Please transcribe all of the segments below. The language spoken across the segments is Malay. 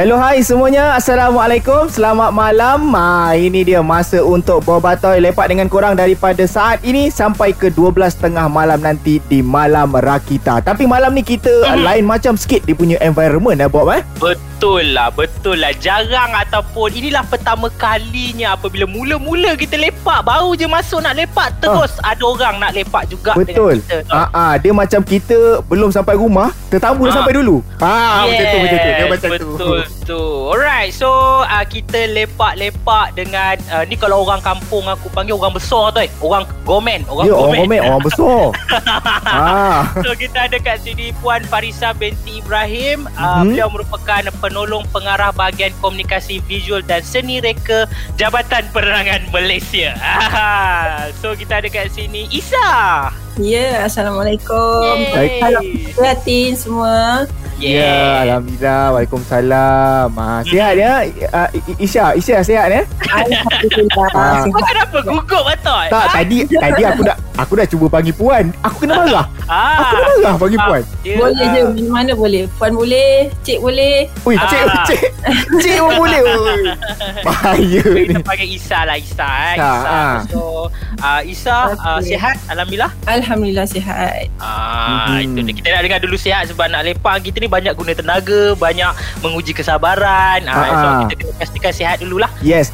Hello hai semuanya. Assalamualaikum. Selamat malam. Ha, Ini dia masa untuk Bobatoy Lepak dengan korang daripada saat ini Sampai ke 12.30 malam nanti Di Malam Rakita. Tapi malam ni kita mm-hmm. lain macam sikit. Dia punya environment eh Bob eh? Betul lah Betul lah. Jarang ataupun Inilah pertama kalinya Apabila mula-mula kita lepak Baru je masuk nak lepak Terus ha. ada orang nak lepak juga Betul. dengan kita. Ha, ha, Dia macam kita Belum sampai rumah Tetamu ha. dah sampai dulu. Ha, yes, Macam tu Macam tu. Dia macam betul, tu. Betul tu Alright So uh, kita lepak-lepak Dengan uh, Ni kalau orang kampung Aku panggil orang besar tu eh. Orang gomen Orang Ya gomen. orang komen Orang besar. Ha. So kita ada kat sini Puan Farisa binti Ibrahim. Uh, Mhm. Beliau merupakan penolong pengarah bahagian komunikasi visual dan seni reka Jabatan Penerangan Malaysia. So kita ada kat sini Isa Ya, Assalamualaikum. Yeay. Salam prihatin semua. Ya Alhamdulillah Waalaikumsalam ha, Sihat ya uh, Isya Isya sihat ya Alhamdulillah. Ah. Kau kenapa gugup betul? Tak tadi Tadi aku dah Aku dah cuba panggil puan Aku kena marah ah. Aku kena marah panggil puan Dia, Boleh ah, je, mana boleh. Puan boleh, cik boleh. Ui cik Ah. Cik Cik pun boleh ui. Bahaya So, ni kita panggil Isa lah Isa eh. Isa, Isa. ah. So uh, Isa uh, Okey. sihat Alhamdulillah Alhamdulillah sihat. Ah, Mhm. itu. Kita nak dengar dulu sihat sebab nak lepak kita ni banyak guna tenaga, banyak menguji kesabaran. Ah, Ah, so ah. kita kena pastikan sihat dululah. Yes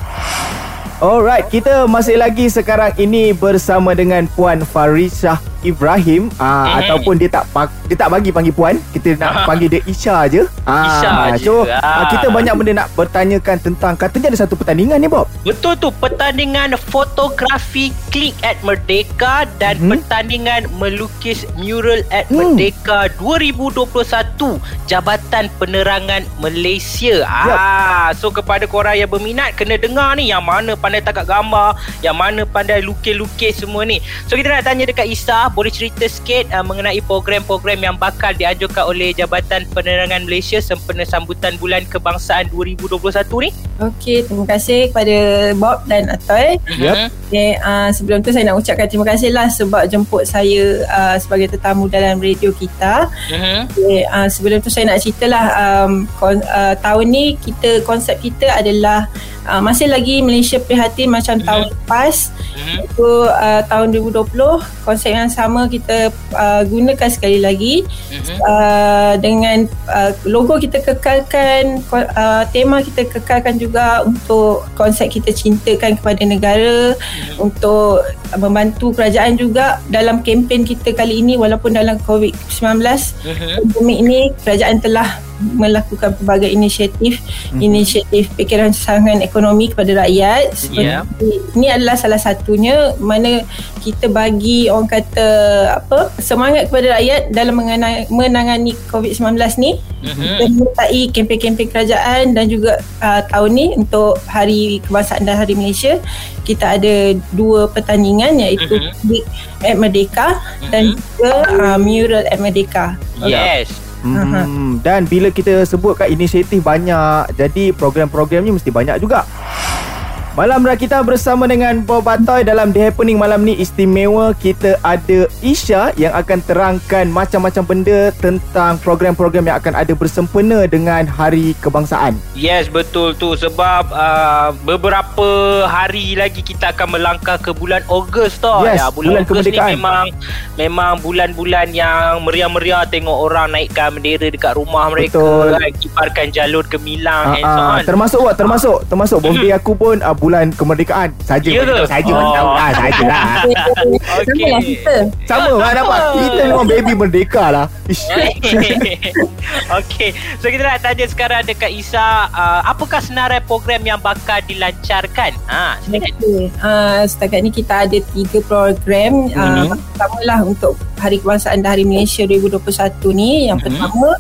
Alright, kita masih lagi sekarang ini bersama dengan Puan Farisah Ibrahim ah, Mhm. ataupun dia tak dia tak bagi panggil puan, kita nak panggil dia Isha je. Ah, Isha je. So, ah. Ah. kita banyak benda nak bertanyakan tentang katanya ada satu pertandingan ni Bob. Betul tu pertandingan fotografi Click at Merdeka dan Mhm. pertandingan melukis mural at Hmm. Merdeka 2021 Jabatan Penerangan Malaysia. Yap. Ah, so kepada korang yang berminat kena dengar ni yang mana pandai tangkap gambar, yang mana pandai lukis-lukis semua ni. So kita nak tanya dekat Isa, boleh cerita sikit uh, mengenai program-program yang bakal dianjurkan oleh Jabatan Penerangan Malaysia sempena sambutan Bulan Kebangsaan 2021 ni? Okey, terima kasih kepada Bob dan Atoy. Yep. Okay, uh, sebelum tu saya nak ucapkan terima kasih lah sebab jemput saya uh, sebagai tetamu dalam radio kita. Mhm. Okay, uh, sebelum tu saya nak ceritalah um, kon, uh, tahun ni kita konsep kita adalah uh, masih lagi Malaysia prihatin macam Mhm. tahun lepas. Mhm. Itu uh, tahun 2020 konsep yang sama kita uh, gunakan sekali lagi Mhm. uh, dengan uh, logo kita kekalkan uh, tema kita kekalkan juga untuk konsep kita cintakan kepada negara untuk membantu kerajaan juga dalam kempen kita kali ini walaupun dalam COVID-19 Mhm. pandemik ini kerajaan telah melakukan pelbagai inisiatif Mhm. inisiatif fikiran sangan ekonomi kepada rakyat Ya. seperti ini adalah salah satunya mana kita bagi orang kata apa semangat kepada rakyat dalam mengenai, menangani COVID-19 ni Mhm. kita menyertai kempen-kempen kerajaan dan juga uh, tahun ni untuk Hari Kebangsaan dan Hari Malaysia kita ada dua pertandingan iaitu Mhm. Big at Merdeka dan juga uh, Mural at Merdeka. Yes. Hmm, dan bila kita sebutkan inisiatif banyak, jadi program-program ni mesti banyak juga. Malam Rakita bersama dengan Bob Batoy dalam The Happening malam ni istimewa kita ada Isha yang akan terangkan macam-macam benda tentang program-program yang akan ada bersempena dengan Hari Kebangsaan. Yes, betul tu sebab uh, beberapa hari lagi kita akan melangkah ke bulan Ogos tau. Yes, ya, bulan Ogos ni kemerdekaan. memang memang bulan-bulan yang meriah-meriah tengok orang naikkan bendera dekat rumah mereka, Betul. kan, kibarkan jalur gemilang Ah, and so ah, on. termasuk what? Termasuk termasuk birthday aku pun uh, bulan kemerdekaan. Saja Ya ke? saja Oh. tahu lah, sajalah. Okey. Sama lah kita. Sama lah dapat. Kita memang baby merdeka lah. Okey, so kita nak tanya sekarang dekat Isa, uh, apakah senarai program yang bakal dilancarkan? Ha. Okay. Uh, setakat ni kita ada tiga program. Uh, Mhm. Pertama lah untuk Hari Kebangsaan dan Hari Malaysia 2021 ni. Yang Mhm. pertama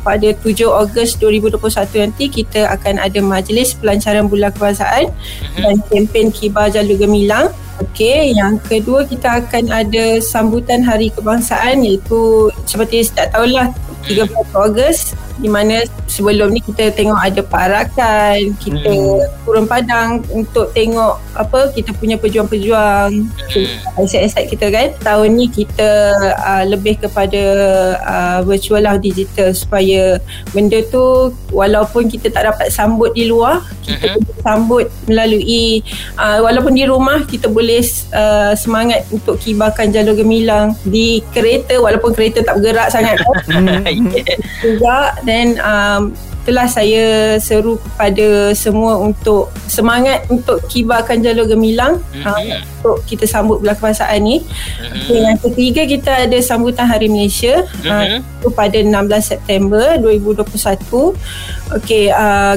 pada 7 Ogos 2021 nanti kita akan ada majlis pelancaran bulan kebangsaan Mhm. dan kempen kibar jalur gemilang. Okey, yang kedua kita akan ada sambutan Hari Kebangsaan iaitu seperti tak tahulah 30 Ogos di mana sebelum ni kita tengok ada parakan kita hmm. turun padang untuk tengok apa kita punya pejuang-pejuang hmm. aset-aset kita kan tahun ni kita uh, lebih kepada uh, virtual lah digital supaya benda tu walaupun kita tak dapat sambut di luar kita hmm. boleh sambut melalui uh, walaupun di rumah kita boleh uh, semangat untuk kibarkan jalur gemilang di kereta walaupun kereta tak bergerak sangat juga then um, itulah saya seru kepada semua untuk semangat untuk kibarkan jalur gemilang mm-hmm. uh, untuk kita sambut bulan kebangsaan ni. Mm-hmm. Okay, yang ketiga kita ada sambutan Hari Malaysia mm-hmm. uh, pada 16 September 2021. Okey, uh,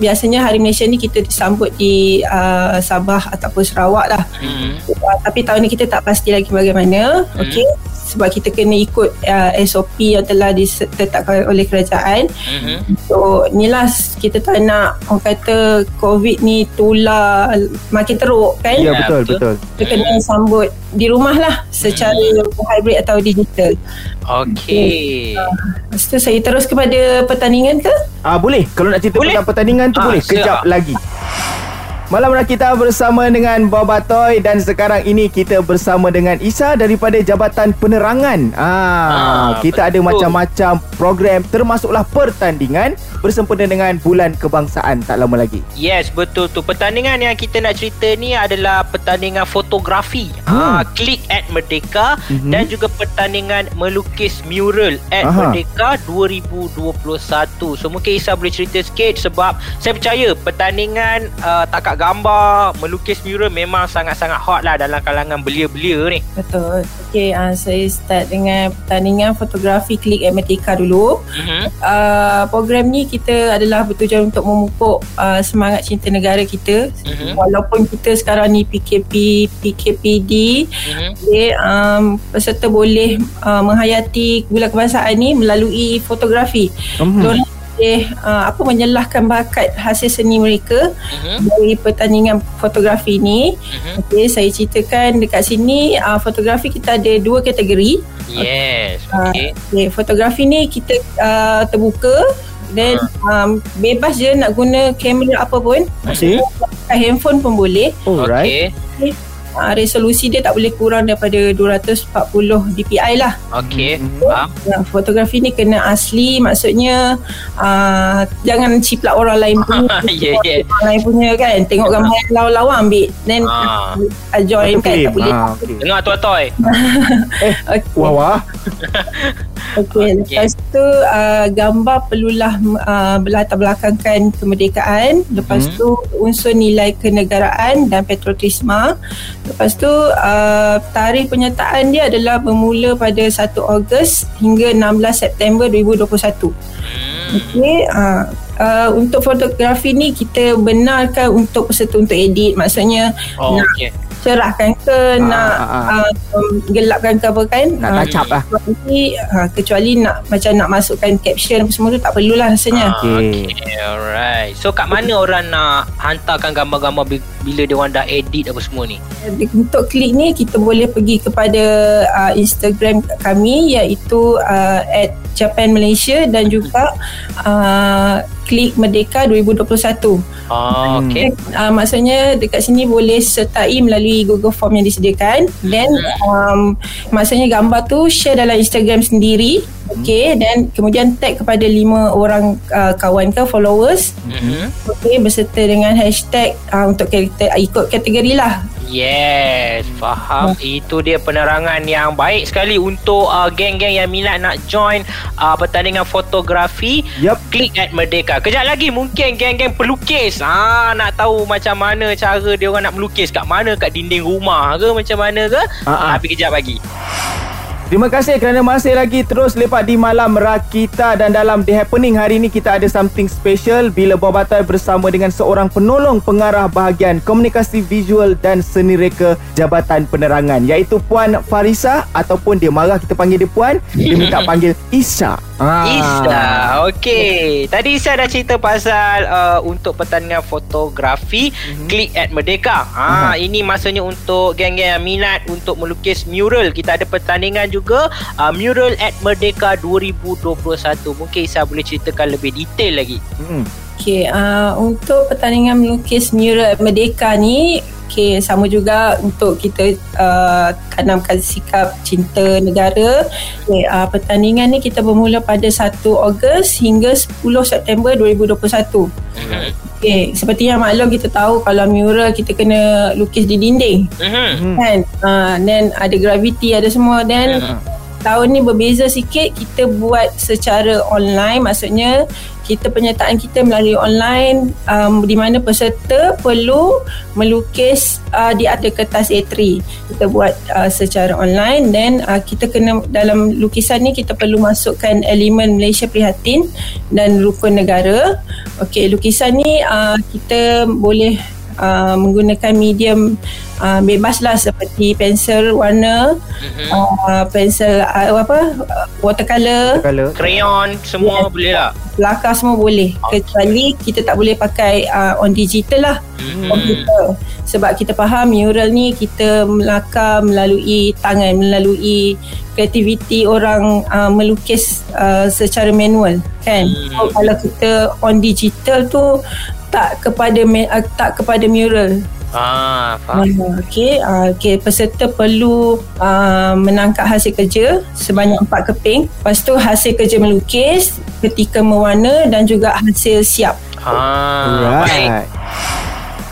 biasanya Hari Malaysia ni kita disambut di uh, Sabah ataupun Sarawak lah. Mm-hmm. Uh, tapi tahun ni kita tak pasti lagi bagaimana. Mm-hmm. Okey sebab kita kena ikut uh, SOP yang telah ditetapkan oleh kerajaan. Mm-hmm. So inilah kita tak nak orang kata COVID ni tular makin teruk kan? Ya betul betul. Kita kena sambut di rumah lah secara mm-hmm. hybrid atau digital. Okey. Uh, lepas tu saya terus kepada pertandingan ke? Ah uh, boleh. Kalau nak cerita boleh. tentang pertandingan tu uh, boleh. Kejap siap. lagi. Malam kita bersama dengan Boba Toy dan sekarang ini kita bersama dengan Isa daripada Jabatan Penerangan. Ah, ah kita betul. ada macam-macam program termasuklah pertandingan bersempena dengan Bulan Kebangsaan tak lama lagi. Yes, betul tu. Pertandingan yang kita nak cerita ni adalah pertandingan fotografi. Hmm. Ah, Click at Merdeka mm-hmm. dan juga pertandingan melukis mural at Aha. Merdeka 2021. So mungkin Isa boleh cerita sikit sebab saya percaya pertandingan uh, tak gambar, melukis mural memang sangat-sangat hot lah dalam kalangan belia-belia ni. Betul. Okay, uh, saya start dengan pertandingan fotografi klik Ematika dulu. Uh-huh. Uh, program ni kita adalah bertujuan untuk memupuk uh, semangat cinta negara kita. Uh-huh. Walaupun kita sekarang ni PKP, PKPD, uh-huh. okay, um, peserta boleh uh, menghayati bulan kebangsaan ni melalui fotografi. Uh-huh boleh uh, apa menyelahkan bakat hasil seni mereka uh-huh. dari pertandingan fotografi ni. Uh-huh. Okey, saya ceritakan dekat sini uh, fotografi kita ada dua kategori. Yes. Okey. Uh, okay, fotografi ni kita uh, terbuka dan uh. um, bebas je nak guna kamera apa pun. Masih? Handphone pun boleh. Alright. Okay uh, resolusi dia tak boleh kurang daripada 240 dpi lah okey faham uh, fotografi ni kena asli maksudnya uh, jangan ciplak orang lain punya yeah, yeah. orang lain punya kan tengok gambar yang lawa-lawa ambil then uh. Uh, join kan tak boleh uh, okay. dengar toy-toy eh okay. wah wah Okey, okay. lepas tu uh, gambar perlulah uh, berlatar belakangkan kemerdekaan. Lepas hmm. tu unsur nilai kenegaraan dan patriotisme. Lepas tu uh, tarikh penyertaan dia adalah bermula pada 1 Ogos hingga 16 September 2021. Hmm. Okey, uh, uh, untuk fotografi ni kita benarkan untuk peserta untuk edit. Maksudnya oh, nak okay cerahkan ke ha, nak ha, ha. Uh, gelapkan ke apa kan? Nak touch up lah. kecuali, uh, kecuali nak macam nak masukkan caption apa semua tu tak perlulah rasanya. Okay. okay alright. So kat mana orang nak hantarkan gambar-gambar bila dia orang dah edit apa semua ni? Untuk klik ni kita boleh pergi kepada uh, Instagram kami iaitu uh, at Japan Malaysia dan juga uh, klik Merdeka 2021. Oh, okay. Uh, maksudnya dekat sini boleh sertai melalui Google Form yang disediakan. Then um, maksudnya gambar tu share dalam Instagram sendiri. Okay, dan kemudian tag kepada lima orang uh, kawan ke followers. Mm-hmm. Okay, berserta dengan hashtag uh, untuk kita ikut kategori lah. Yes, faham. Hmm. Itu dia penerangan yang baik sekali untuk uh, geng-geng yang minat nak join uh, pertandingan fotografi. Yep. Klik at Merdeka. Kejap lagi mungkin geng-geng pelukis. Ah, nak tahu macam mana cara dia orang nak melukis kat mana kat dinding rumah ke macam mana ke? Uh-huh. Tapi kejap lagi. Terima kasih kerana masih lagi terus lepak di Malam Rakita dan dalam The Happening hari ini kita ada something special bila Bob Batai bersama dengan seorang penolong pengarah bahagian komunikasi visual dan seni reka Jabatan Penerangan iaitu Puan Farisa ataupun dia marah kita panggil dia Puan dia minta panggil Isha. Ah. Isa, okey. Tadi Isa dah cerita pasal uh, untuk pertandingan fotografi mm-hmm. Klik at Merdeka. Ha, uh-huh. ini masanya untuk geng-geng yang minat untuk melukis mural. Kita ada pertandingan juga juga uh, mural at Merdeka 2021. Mungkin Isa boleh ceritakan lebih detail lagi. Hmm. Okay, uh, untuk pertandingan melukis mural Merdeka ni Okay, sama juga untuk kita uh, tanamkan sikap cinta negara. Okay, uh, pertandingan ni kita bermula pada 1 Ogos hingga 10 September 2021. Mm-hmm. Okay, seperti yang maklum kita tahu kalau mural kita kena lukis di dinding. Mm-hmm. Hmm. Kan? Uh, then ada gravity, ada semua. Then Mhm. Tahun ni berbeza sikit. Kita buat secara online maksudnya kita penyertaan kita melalui online um, di mana peserta perlu melukis uh, di atas kertas A3 kita buat uh, secara online then uh, kita kena dalam lukisan ni kita perlu masukkan elemen Malaysia Prihatin dan rukun negara. Okey lukisan ni uh, kita boleh uh, menggunakan medium uh, bebas lah seperti pensel warna Mm-hmm. uh, pensel uh, apa uh, watercolor Crayon semua boleh lah. pelakar semua boleh kecuali kita tak boleh pakai uh, on digital lah Mm-hmm. komputer sebab kita faham mural ni kita melakar melalui tangan melalui kreativiti orang uh, melukis uh, secara manual kan Hmm. so, kalau kita on digital tu tak kepada uh, tak kepada mural Ah, faham. Uh, okay, uh, okay, peserta perlu uh, menangkap hasil kerja sebanyak empat keping. Lepas tu hasil kerja melukis, ketika mewarna dan juga hasil siap. Ah, baik.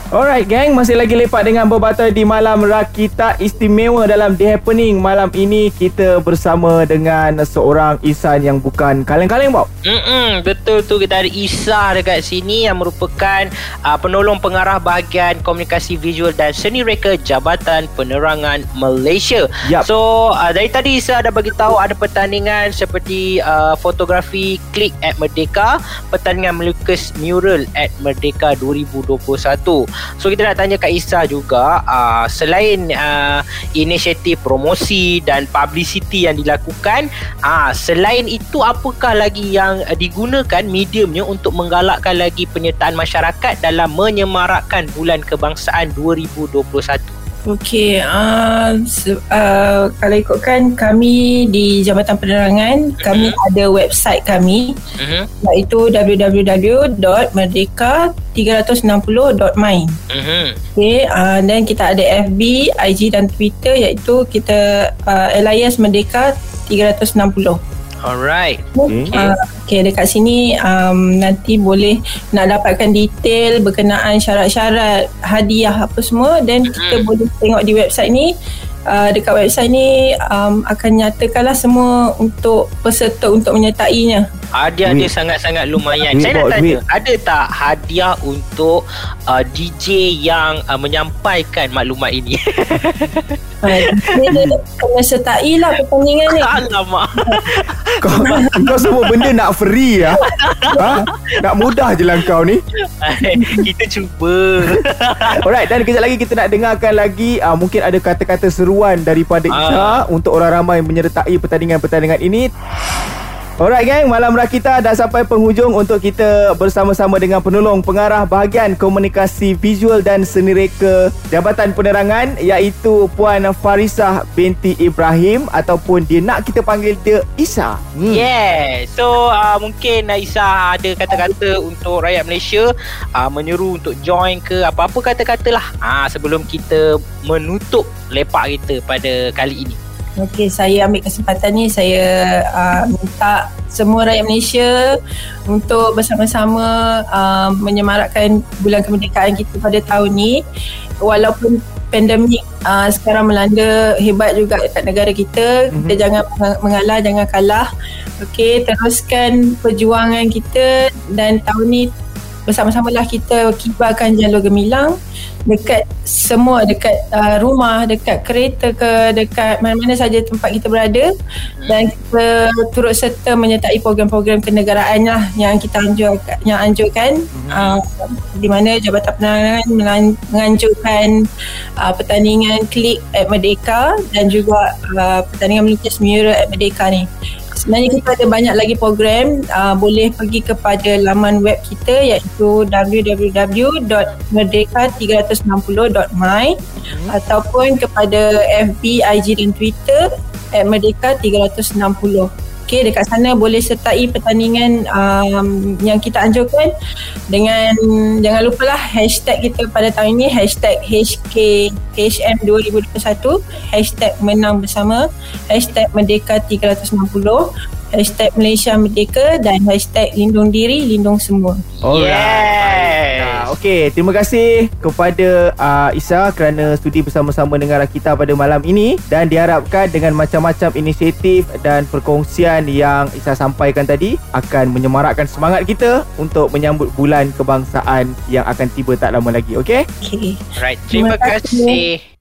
Alright. Gang, masih lagi lepak dengan berbatai di malam Rakita istimewa dalam The Happening. Malam ini kita bersama dengan seorang Isan yang bukan kaleng-kaleng Bob. Mm-mm, betul tu kita ada Isa dekat sini yang merupakan uh, penolong pengarah bahagian komunikasi visual dan seni reka Jabatan Penerangan Malaysia. Yap. So uh, dari tadi Isa ada bagi tahu ada pertandingan seperti uh, fotografi klik at Merdeka, pertandingan melukis mural at Merdeka 2021. So kita nak tanya Kak Isa juga uh, selain uh, inisiatif promosi dan publicity yang dilakukan, uh, selain itu apakah lagi yang uh, digunakan mediumnya untuk menggalakkan lagi penyertaan masyarakat dalam menyemarakkan bulan kebangsaan 2021? Okey, uh, uh, kalau ikutkan kami di Jabatan Penerangan, kami ada website kami Mhm. iaitu www.merdeka360.my. Mhm. Okay, uh, dan kita ada FB, IG dan Twitter iaitu kita uh, LIS Merdeka 360. Alright. Okay. Uh, okay, dekat sini um, nanti boleh nak dapatkan detail berkenaan syarat-syarat hadiah apa semua dan kita boleh tengok di website ni uh, dekat website ni um, akan nyatakanlah semua untuk peserta untuk menyertainya. Hadiah dia Duit. sangat-sangat lumayan. Duit, Saya nak tanya, duit. ada tak hadiah untuk uh, DJ yang uh, menyampaikan maklumat ini? Uh, dia kena sertai lah pertandingan ni. Alamak. Kau, kau semua benda nak free ya? ha? Nak mudah je lah kau ni. Kita cuba. Alright, dan kejap lagi kita nak dengarkan lagi uh, mungkin ada kata-kata seruan daripada Ah. Isa untuk orang ramai menyertai pertandingan-pertandingan ini. Alright gang, Malam Rakita dah sampai penghujung untuk kita bersama-sama dengan penolong pengarah bahagian komunikasi visual dan seni reka Jabatan Penerangan iaitu Puan Farisah binti Ibrahim ataupun dia nak kita panggil dia Isa. Hmm. Yeah. So uh, mungkin Aisyah ada kata-kata untuk rakyat Malaysia uh, menyeru untuk join ke apa-apa kata-kata lah uh, sebelum kita menutup lepak kita pada kali ini. Okey, saya ambil kesempatan ni saya uh, minta semua rakyat Malaysia untuk bersama-sama uh, menyemarakkan bulan kemerdekaan kita pada tahun ni. Walaupun pandemik uh, sekarang melanda hebat juga dekat negara kita, mm-hmm. kita jangan meng- mengalah, jangan kalah. Okey, teruskan perjuangan kita dan tahun ni bersama-samalah kita kibarkan jalur gemilang dekat semua dekat uh, rumah dekat kereta ke dekat mana-mana saja tempat kita berada. Dan kita turut serta menyertai program-program kenegaraan lah yang kita anjur yang anjurkan. Uh, di mana Jabatan Penerangan menganjurkan uh, pertandingan klik at Merdeka dan juga uh, pertandingan melukis mural at Merdeka ni Sebenarnya kita ada banyak lagi program uh, Boleh pergi kepada laman web kita Iaitu www.merdeka360.my hmm. Ataupun kepada FB, IG dan Twitter At Merdeka360 Okey dekat sana boleh sertai pertandingan um, yang kita anjurkan dengan jangan lupalah hashtag kita pada tahun ini hashtag HKHM 2021, hashtag menang bersama hashtag merdeka 360 hashtag Malaysia Merdeka dan hashtag lindung diri lindung semua Yes. Ah, Okey, terima kasih kepada uh, Isa kerana studi bersama-sama dengan kita pada malam ini dan diharapkan dengan macam-macam inisiatif dan perkongsian yang Isa sampaikan tadi akan menyemarakkan semangat kita untuk menyambut bulan kebangsaan yang akan tiba tak lama lagi. Okey? Okay Right, terima Terima kasih. kasih.